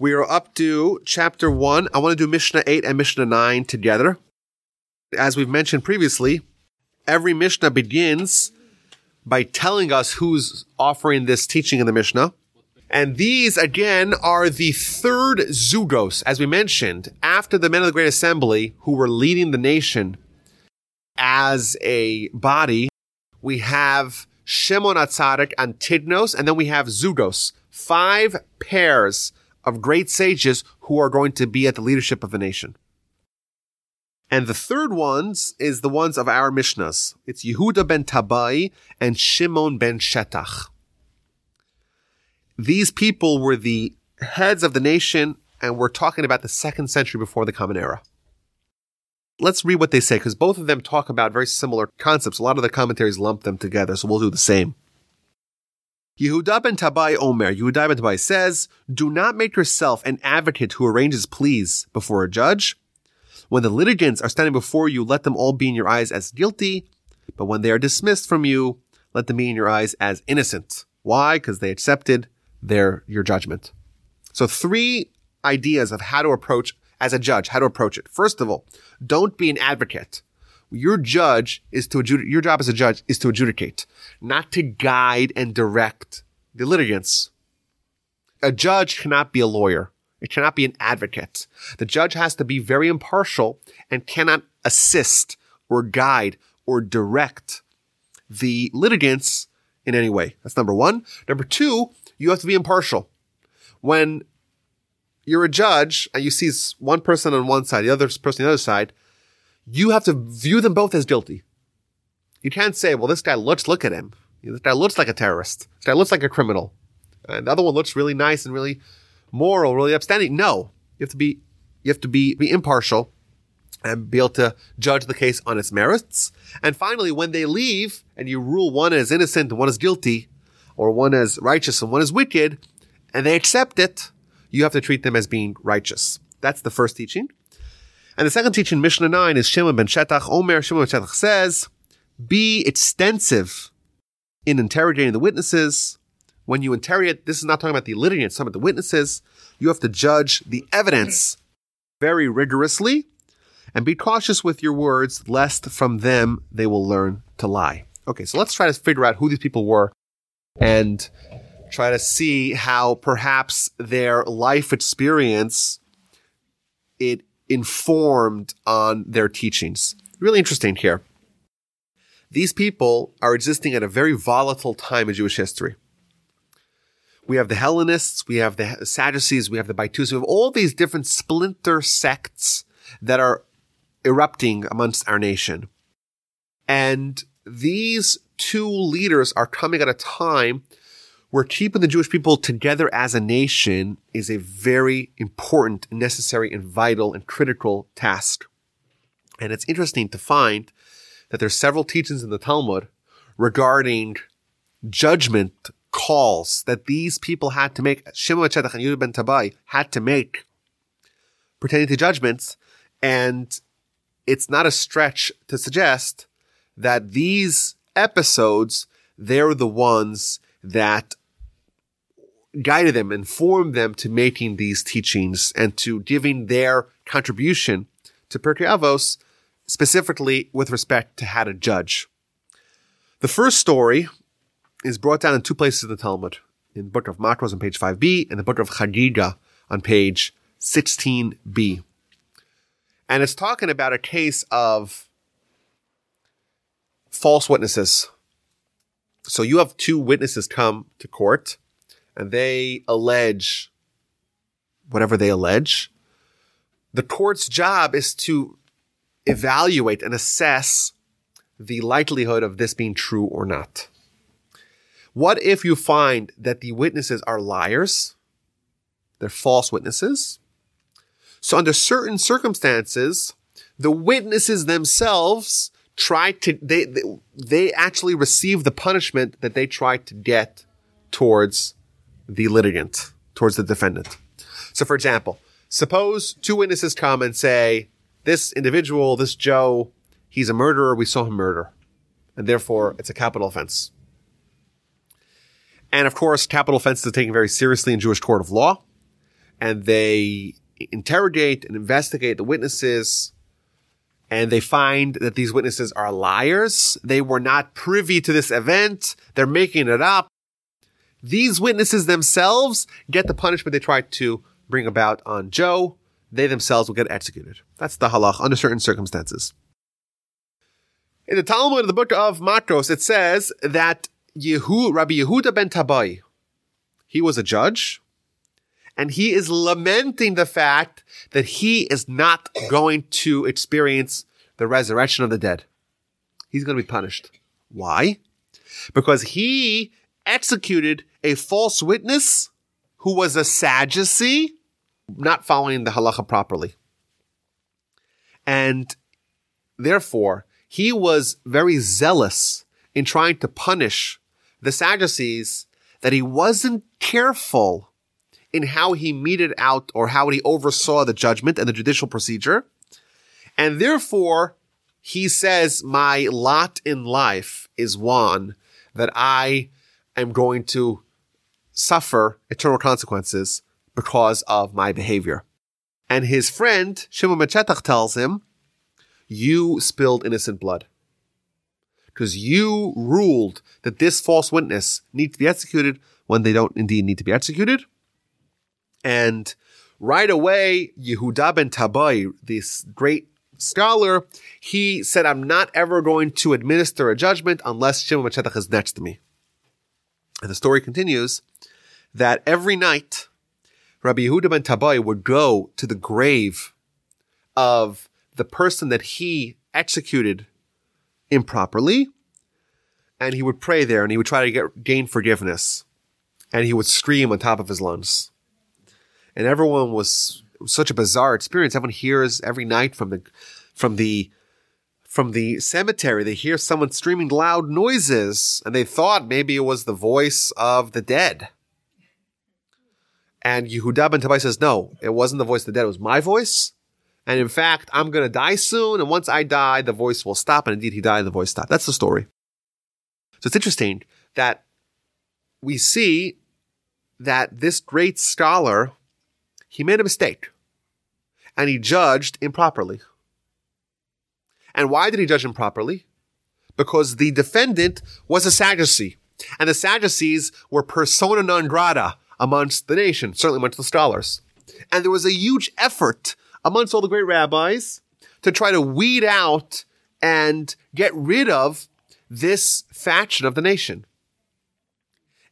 We are up to chapter one. I want to do Mishnah 8 and Mishnah 9 together. As we've mentioned previously, every Mishnah begins by telling us who's offering this teaching in the Mishnah. And these, again, are the third Zugos, as we mentioned, after the men of the Great Assembly who were leading the nation as a body. We have Shimon Atzadik and Tidnos, and then we have Zugos, five pairs of great sages who are going to be at the leadership of the nation. And the third ones is the ones of our Mishnahs. It's Yehuda ben Tabbai and Shimon ben Shetach. These people were the heads of the nation, and we're talking about the second century before the Common Era. Let's read what they say, because both of them talk about very similar concepts. A lot of the commentaries lump them together, so we'll do the same. Yehuda ben Tabbai Omer, Yehuda ben Tabbai says, Do not make yourself an advocate who arranges pleas before a judge. When the litigants are standing before you, let them all be in your eyes as guilty, but when they are dismissed from you, let them be in your eyes as innocent. Why? Because they accepted their your judgment. So three ideas of how to approach as a judge, how to approach it. First of all, don't be an advocate. Your judge is to your job as a judge is to adjudicate, not to guide and direct the litigants. A judge cannot be a lawyer. It cannot be an advocate. The judge has to be very impartial and cannot assist or guide or direct the litigants in any way. That's number one. Number two, you have to be impartial. When you're a judge and you see one person on one side, the other person on the other side, you have to view them both as guilty. You can't say, well, this guy looks, look at him. This guy looks like a terrorist. This guy looks like a criminal. And the other one looks really nice and really moral, really upstanding. No, you have to be, you have to be, be impartial and be able to judge the case on its merits. And finally, when they leave and you rule one as innocent and one as guilty, or one as righteous and one as wicked, and they accept it, you have to treat them as being righteous. That's the first teaching. And the second teaching, Mishnah 9, is Shimon ben Shetach. Omer Shimon ben Shetach says, be extensive in interrogating the witnesses. When you interrogate, this is not talking about the litigants, some of the witnesses. You have to judge the evidence very rigorously and be cautious with your words, lest from them they will learn to lie. Okay, so let's try to figure out who these people were and try to see how perhaps their life experience it informed on their teachings. Really interesting here. These people are existing at a very volatile time in Jewish history. We have the Hellenists, we have the Sadducees, we have the Baitus, we have all these different splinter sects that are erupting amongst our nation. And these two leaders are coming at a time where keeping the Jewish people together as a nation is a very important, necessary, and vital and critical task. And it's interesting to find that there's several teachings in the Talmud regarding judgment calls that these people had to make, Shimon and Yehuda ben Tabbai had to make pertaining to judgments. And it's not a stretch to suggest that these episodes, they're the ones that guided them, informed them to making these teachings and to giving their contribution to Pirkei Avos, specifically with respect to how to judge. The first story is brought down in two places in the Talmud, in the book of Makos on page 5b and the book of Chagiga on page 16b. And it's talking about a case of false witnesses. So you have two witnesses come to court and they allege whatever they allege. The court's job is to evaluate and assess the likelihood of this being true or not. What if you find that the witnesses are liars? They're false witnesses. So under certain circumstances, the witnesses themselves try to, they, they, they actually receive the punishment that they tried to get towards the litigant, towards the defendant. So for example, suppose two witnesses come and say, this individual, this Joe, he's a murderer. We saw him murder. And therefore it's a capital offense. And of course, capital offenses are taken very seriously in Jewish court of law. and they interrogate and investigate the witnesses and they find that these witnesses are liars. They were not privy to this event. They're making it up. These witnesses themselves get the punishment they tried to bring about on Joe. They themselves will get executed. That's the halach under certain circumstances. In the Talmud of the book of Makos, it says that Yehu, Rabbi Yehuda ben Tabbai, he was a judge, and he is lamenting the fact that he is not going to experience the resurrection of the dead. He's going to be punished. Why? Because he executed a false witness who was a Sadducee, not following the halacha properly. And therefore, he was very zealous in trying to punish the Sadducees that he wasn't careful in how he meted out or how he oversaw the judgment and the judicial procedure. And therefore, he says, my lot in life is one that I am going to suffer eternal consequences because of my behavior. And his friend, Shimon ben Shetach, tells him, you spilled innocent blood. Because you ruled that this false witness needs to be executed when they don't indeed need to be executed. And right away, Yehuda ben Tabbai, this great scholar, he said, I'm not ever going to administer a judgment unless Shimon ben Shetach is next to me. And the story continues that every night, Rabbi Yehuda ben Tabbai would go to the grave of the person that he executed improperly, and he would pray there and he would try to get, gain forgiveness. And he would scream on top of his lungs and everyone was, was such a bizarre experience. Everyone hears every night from the from the from the cemetery. They hear someone screaming loud noises, and they thought maybe it was the voice of the dead. And Yehuda ben Tabbai says, "No, it wasn't the voice of the dead. It was my voice." And in fact, I'm going to die soon. And once I die, the voice will stop. And indeed, he died and the voice stopped. That's the story. So it's interesting that we see that this great scholar he made a mistake and he judged improperly. And why did he judge him properly? Because the defendant was a Sadducee, and the Sadducees were persona non grata amongst the nation, certainly amongst the scholars. And there was a huge effort amongst all the great rabbis to try to weed out and get rid of this faction of the nation.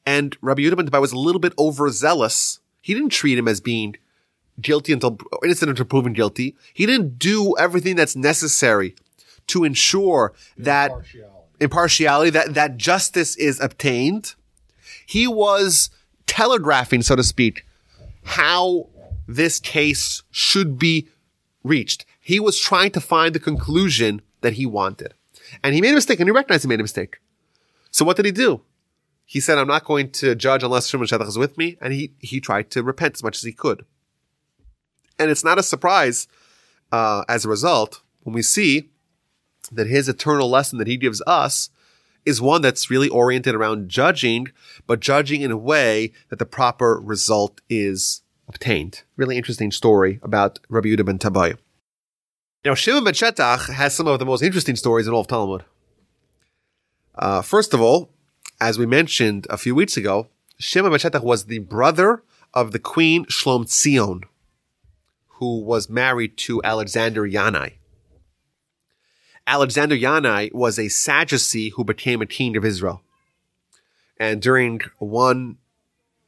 And Rabbi Yehuda was a little bit overzealous. He didn't treat him as being guilty until innocent until proven guilty. He didn't do everything that's necessary to ensure that impartiality. impartiality, that, that justice is obtained. He was telegraphing, so to speak, how this case should be reached. He was trying to find the conclusion that he wanted. And he made a mistake and he recognized he made a mistake. So what did he do? He said, I'm not going to judge unless Shimon Shetach is with me. And he, he tried to repent as much as he could. And it's not a surprise uh, as a result when we see that his eternal lesson that he gives us is one that's really oriented around judging, but judging in a way that the proper result is obtained. Really interesting story about Rabbi Yehuda ben Tabbai. Now, Shimon ben Shetach has some of the most interesting stories in all of Talmud. Uh, first of all, as we mentioned a few weeks ago, Shimon ben Shetach was the brother of the queen Shlom Tzion who was married to Alexander Yanai. Alexander Yanai was a Sadducee who became a king of Israel. And during one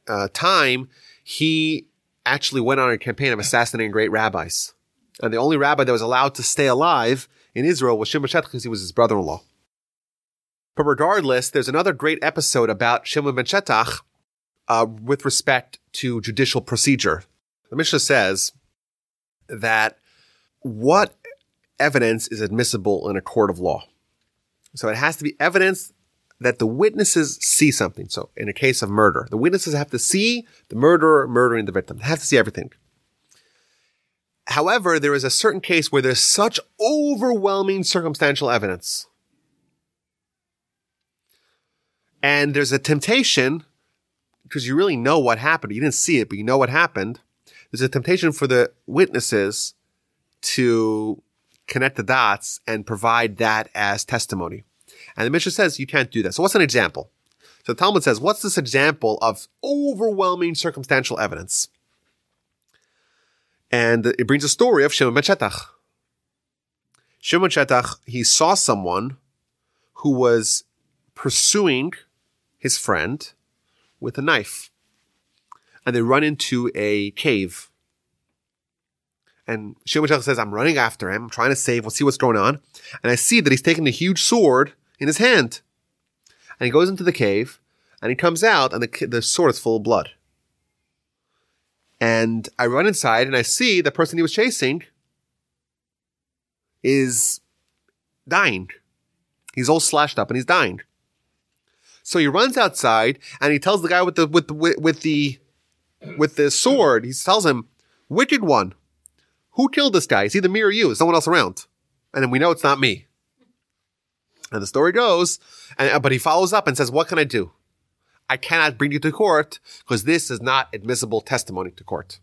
uh, time, he actually went on a campaign of assassinating great rabbis. And the only rabbi that was allowed to stay alive in Israel was Shimon ben because he was his brother-in-law. But regardless, there's another great episode about Shimon ben Shetach uh, with respect to judicial procedure. The Mishnah says that what evidence is admissible in a court of law. So it has to be evidence that the witnesses see something. So in a case of murder, the witnesses have to see the murderer murdering the victim. They have to see everything. However, there is a certain case where there's such overwhelming circumstantial evidence. And there's a temptation, because you really know what happened. You didn't see it, but you know what happened there's a temptation for the witnesses to connect the dots and provide that as testimony. And the Mishnah says you can't do that. So what's an example? So the Talmud says, what's this example of overwhelming circumstantial evidence? And it brings a story of Shimon ben Shetach. Shimon Shetach, he saw someone who was pursuing his friend with a knife. And they run into a cave. And Shimon Shetach says, I'm running after him. I'm trying to save. We'll see what's going on. And I see that he's taking a huge sword in his hand. And he goes into the cave and he comes out and the, the sword is full of blood. And I run inside and I see the person he was chasing is dying. He's all slashed up and he's dying. So he runs outside and he tells the guy with the with the with the with the sword. He tells him, "Wicked one, who killed this guy? Is either me or you? Is no one else around?" And then we know it's not me. And the story goes, and, uh, but he follows up and says, "What can I do? I cannot bring you to court because this is not admissible testimony to court."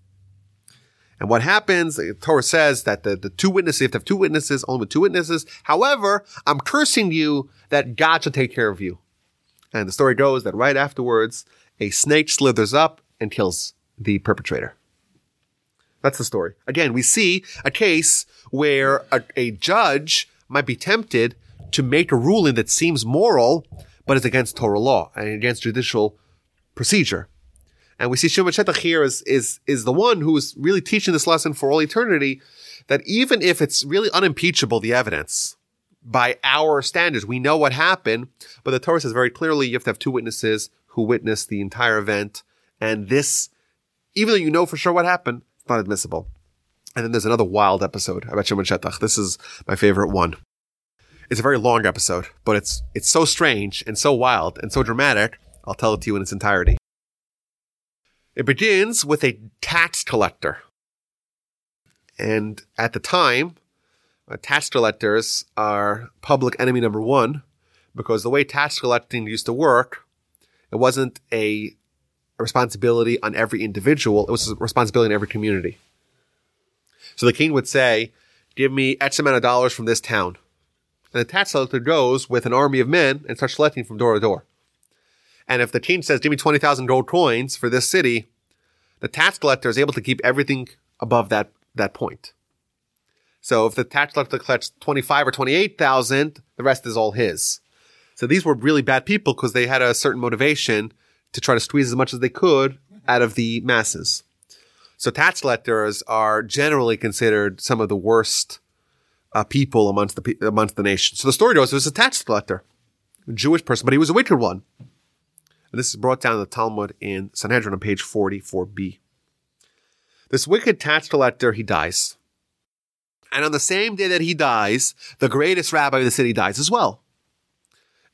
And what happens, the Torah says that the, the two witnesses, you have to have two witnesses, only with two witnesses. However, I'm cursing you that God should take care of you. And the story goes that right afterwards, a snake slithers up and kills the perpetrator. That's the story. Again, we see a case where a, a judge might be tempted to make a ruling that seems moral, but is against Torah law and against judicial procedure. And we see Shimon Shetach here is, is, is the one who is really teaching this lesson for all eternity that even if it's really unimpeachable, the evidence, by our standards, we know what happened, but the Torah says very clearly you have to have two witnesses who witnessed the entire event. And this, even though you know for sure what happened, not admissible. And then there's another wild episode about Shimon Shetach. This is my favorite one. It's a very long episode, but it's, it's so strange and so wild and so dramatic. I'll tell it to you in its entirety. It begins with a tax collector. And at the time, uh, tax collectors are public enemy number one because the way tax collecting used to work, it wasn't a responsibility on every individual. It was a responsibility in every community. So the king would say, give me X amount of dollars from this town. And the tax collector goes with an army of men and starts collecting from door to door. And if the king says, give me 20,000 gold coins for this city, the tax collector is able to keep everything above that, that point. So if the tax collector collects 25 or 28,000, the rest is all his. So these were really bad people because they had a certain motivation to try to squeeze as much as they could out of the masses. So tax collectors are generally considered some of the worst uh, people amongst the amongst the nation. So the story goes, it was a tax collector, a Jewish person, but he was a wicked one. And this is brought down in the Talmud in Sanhedrin on page 44b. This wicked tax collector, he dies. And on the same day that he dies, the greatest rabbi of the city dies as well.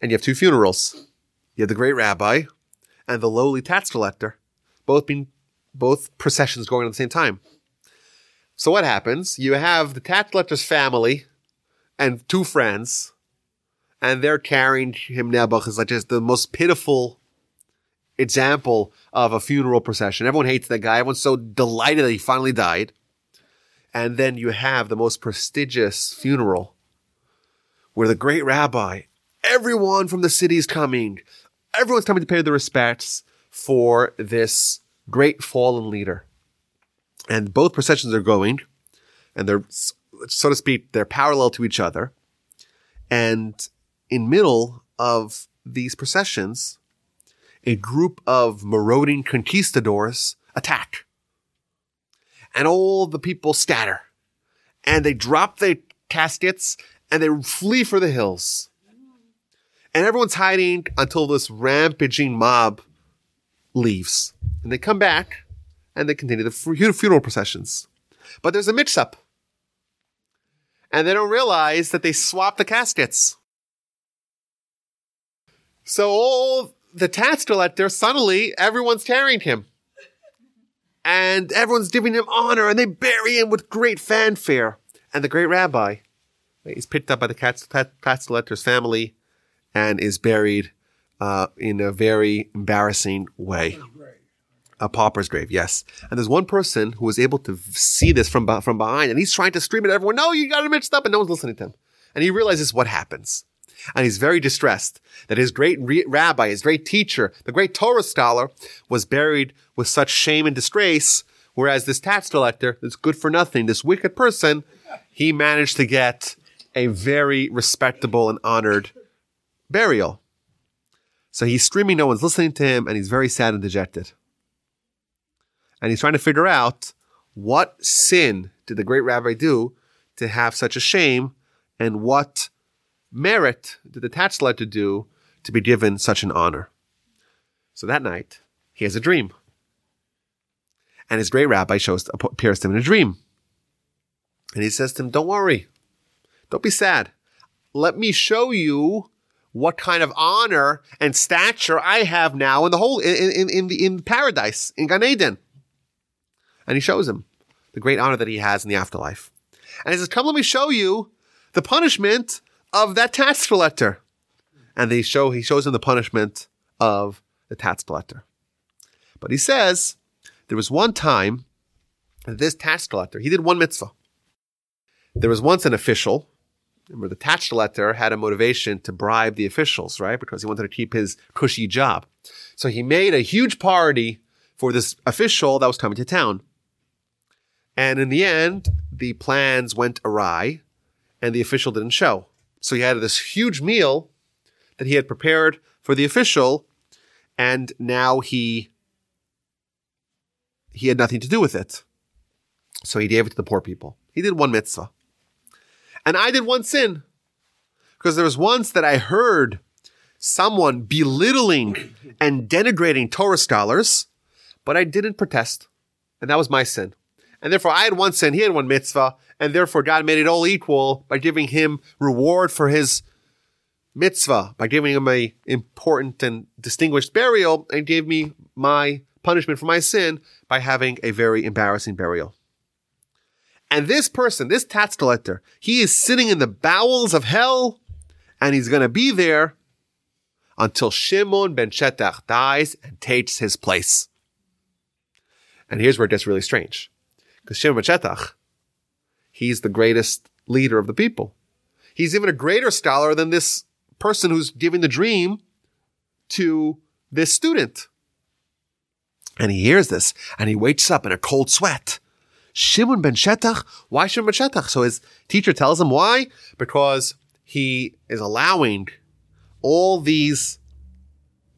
And you have two funerals. You have the great rabbi and the lowly tax collector, both being, both processions going at the same time. So what happens? You have the tax collector's family and two friends, and they're carrying him Nebuch as like just the most pitiful example of a funeral procession. Everyone hates that guy. Everyone's so delighted that he finally died. And then you have the most prestigious funeral where the great rabbi, everyone from the city is coming. Everyone's coming to pay their respects for this great fallen leader. And both processions are going and they're, so to speak, they're parallel to each other. And in middle of these processions, a group of marauding conquistadors attack. And all the people scatter. And they drop their caskets and they flee for the hills. And everyone's hiding until this rampaging mob leaves. And they come back and they continue the funeral processions. But there's a mix up. And they don't realize that they swapped the caskets. So all the tax collector, suddenly everyone's carrying him. And everyone's giving him honor and they bury him with great fanfare. And the great rabbi is picked up by the tax collector's family and is buried uh, in a very embarrassing way. A pauper's grave, yes. And there's one person who was able to see this from, from behind, and he's trying to scream at everyone, no, you got it mixed up, and no one's listening to him. And he realizes what happens. And he's very distressed that his great re- rabbi, his great teacher, the great Torah scholar, was buried with such shame and disgrace, whereas this tax collector, this good for nothing, this wicked person, he managed to get a very respectable and honored burial. So he's screaming, no one's listening to him, and he's very sad and dejected. And he's trying to figure out what sin did the great rabbi do to have such a shame, and what merit did the tax collector do to be given such an honor. So that night, he has a dream. And his great rabbi shows appears to him in a dream. And he says to him, Don't worry. Don't be sad. Let me show you what kind of honor and stature I have now in the whole in in in, the, in paradise in Gan Eden. And he shows him the great honor that he has in the afterlife. And he says, "Come, let me show you the punishment of that tax collector." And they show he shows him the punishment of the tax collector. But he says there was one time this tax collector he did one mitzvah. There was once an official Remember, the tax collector had a motivation to bribe the officials, right? Because he wanted to keep his cushy job. So he made a huge party for this official that was coming to town. And in the end, the plans went awry and the official didn't show. So he had this huge meal that he had prepared for the official and now he he had nothing to do with it. So he gave it to the poor people. He did one mitzvah. And I did one sin. Because there was once that I heard someone belittling and denigrating Torah scholars, but I didn't protest. And that was my sin. And therefore I had one sin, he had one mitzvah, and therefore God made it all equal by giving him reward for his mitzvah, by giving him a important and distinguished burial, and gave me my punishment for my sin by having a very embarrassing burial. And this person, this tax collector, he is sitting in the bowels of hell and he's going to be there until Shimon ben Shetach dies and takes his place. And here's where it gets really strange. Because Shimon ben Shetach, he's the greatest leader of the people. He's even a greater scholar than this person who's giving the dream to this student. And he hears this and he wakes up in a cold sweat Shimon ben Shetach. Why Shimon ben Shetach? So his teacher tells him why? Because he is allowing all these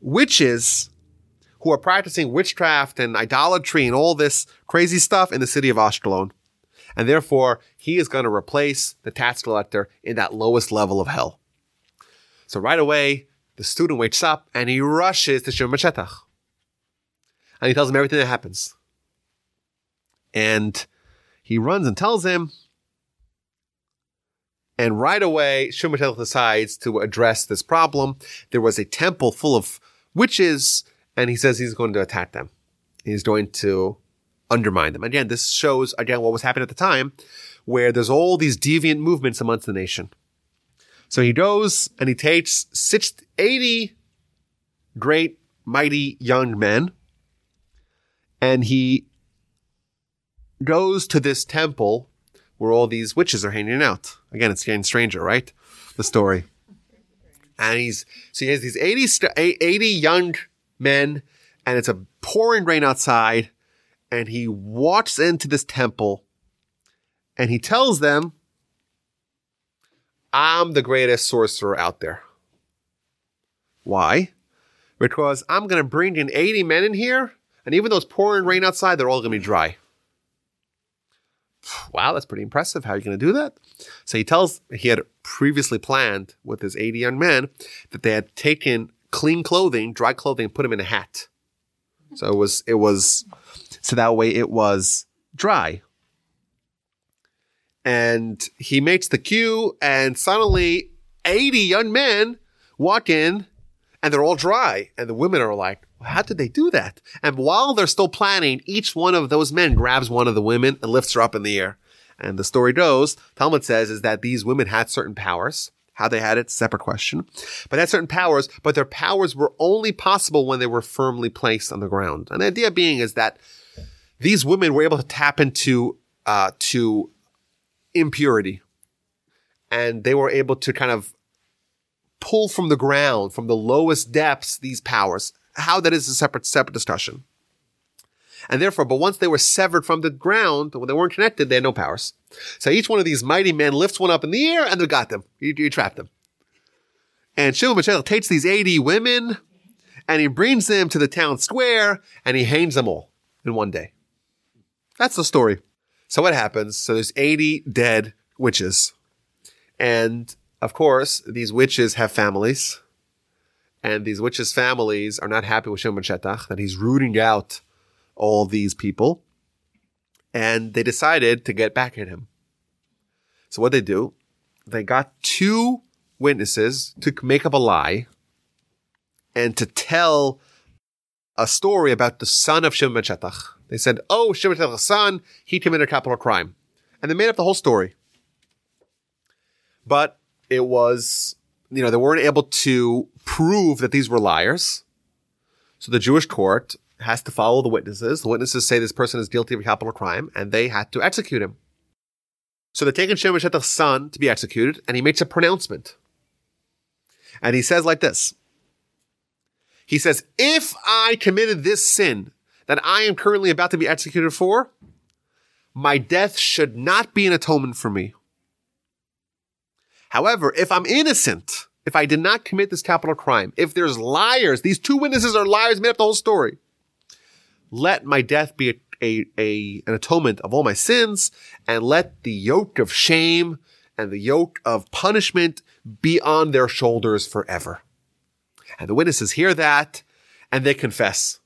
witches who are practicing witchcraft and idolatry and all this crazy stuff in the city of Ashkelon. And therefore, he is going to replace the tax collector in that lowest level of hell. So right away, the student wakes up and he rushes to Shimon ben Shetach. And he tells him everything that happens. And he runs and tells him. And right away, Shumatel decides to address this problem. There was a temple full of witches, and he says he's going to attack them. He's going to undermine them. Again, this shows again what was happening at the time, where there's all these deviant movements amongst the nation. So he goes and he takes 80 great, mighty young men, and he goes to this temple where all these witches are hanging out. Again, it's getting stranger, right? The story. And he's, so he has these 80, 80 young men and it's a pouring rain outside and he walks into this temple and he tells them, I'm the greatest sorcerer out there. Why? Because I'm going to bring in 80 men in here and even though it's pouring rain outside, they're all going to be dry wow, that's pretty impressive. How are you going to do that? So he tells, he had previously planned with his 80 young men that they had taken clean clothing, dry clothing, and put them in a hat. So it was, it was, so that way it was dry. And he makes the queue and suddenly 80 young men walk in and they're all dry. And the women are like, how did they do that? And while they're still planning, each one of those men grabs one of the women and lifts her up in the air. And the story goes, Talmud says, is that these women had certain powers How they had it, separate question. But had certain powers, but their powers were only possible when they were firmly placed on the ground. And the idea being is that these women were able to tap into uh, to impurity, and they were able to kind of pull from the ground, from the lowest depths, these powers. How that is a separate separate discussion. And therefore, but once they were severed from the ground, when they weren't connected, they had no powers. So each one of these mighty men lifts one up in the air and they got them. You, you trapped them. And Shimon Michel takes these 80 women and he brings them to the town square and he hangs them all in one day. That's the story. So what happens? So there's 80 dead witches. And of course, these witches have families. And these witches' families are not happy with Shimon Shetach, that he's rooting out all these people. And they decided to get back at him. So what they do, they got two witnesses to make up a lie and to tell a story about the son of Shimon Shetach. They said, oh, Shimon Shetach's son, he committed a capital crime. And they made up the whole story. But it was, you know, they weren't able to prove that these were liars. So the Jewish court has to follow the witnesses. The witnesses say this person is guilty of a capital crime, and they had to execute him. So they're taking Shimon Shetach's son to be executed, and he makes a pronouncement. And he says like this. He says, if I committed this sin that I am currently about to be executed for, my death should not be an atonement for me. However, if I'm innocent, if I did not commit this capital crime, if there's liars, these two witnesses are liars, made up the whole story, let my death be a, a, a, an atonement of all my sins and let the yoke of shame and the yoke of punishment be on their shoulders forever. And the witnesses hear that and they confess.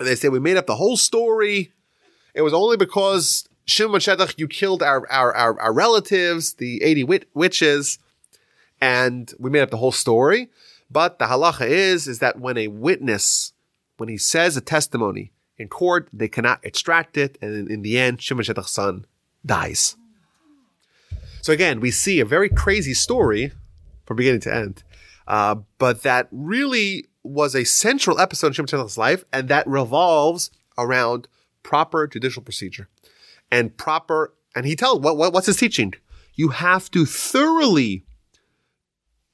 And they say, we made up the whole story. It was only because Shimon you killed our, our, our, our, relatives, the 80 wit- witches, and we made up the whole story. But the halacha is, is that when a witness when he says a testimony in court, they cannot extract it, and in, in the end, Shimon son dies. So again, we see a very crazy story from beginning to end, uh, but that really was a central episode in Shimon life, and that revolves around proper judicial procedure and proper. And he tells what, what what's his teaching? You have to thoroughly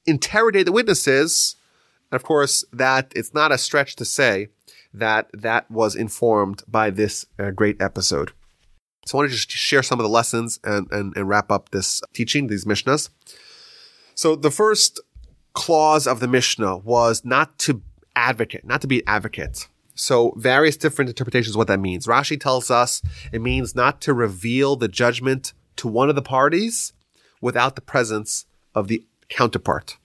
interrogate the witnesses. And of course, that it's not a stretch to say that that was informed by this uh, great episode. So I want to just share some of the lessons and, and, and wrap up this teaching, these Mishnahs. So the first clause of the Mishnah was not to advocate, not to be advocate. So various different interpretations of what that means. Rashi tells us it means not to reveal the judgment to one of the parties without the presence of the counterpart.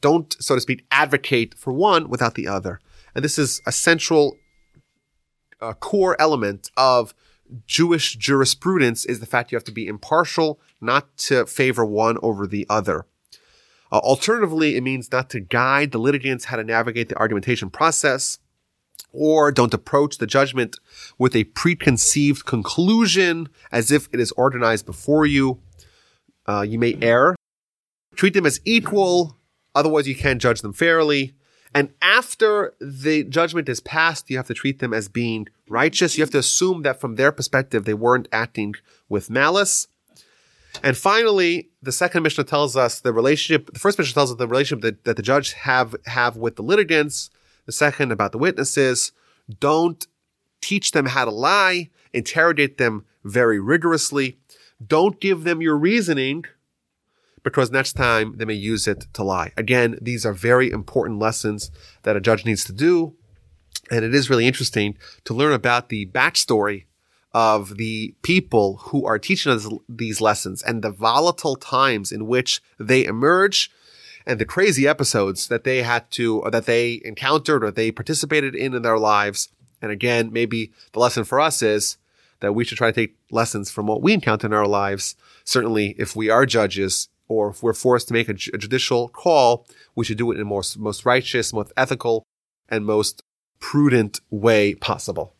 Don't, so to speak, advocate for one without the other. And this is a central uh, core element of Jewish jurisprudence is the fact you have to be impartial, not to favor one over the other. Uh, alternatively, it means not to guide the litigants how to navigate the argumentation process, or don't approach the judgment with a preconceived conclusion as if it is organized before you. Uh, you may err. Treat them as equal, otherwise you can't judge them fairly. And after the judgment is passed, you have to treat them as being righteous. You have to assume that from their perspective, they weren't acting with malice. And finally, the second Mishnah tells us the relationship, the first Mishnah tells us the relationship that, that the judge have, have with the litigants. The second about the witnesses. Don't teach them how to lie. Interrogate them very rigorously. Don't give them your reasoning because next time they may use it to lie. Again, these are very important lessons that a judge needs to do. And it is really interesting to learn about the backstory of the people who are teaching us these lessons and the volatile times in which they emerge and the crazy episodes that they had to, or that they encountered or they participated in in their lives. And again, maybe the lesson for us is that we should try to take lessons from what we encounter in our lives. Certainly, if we are judges, or if we're forced to make a, judicial call, we should do it in the most, most righteous, most ethical, and most prudent way possible.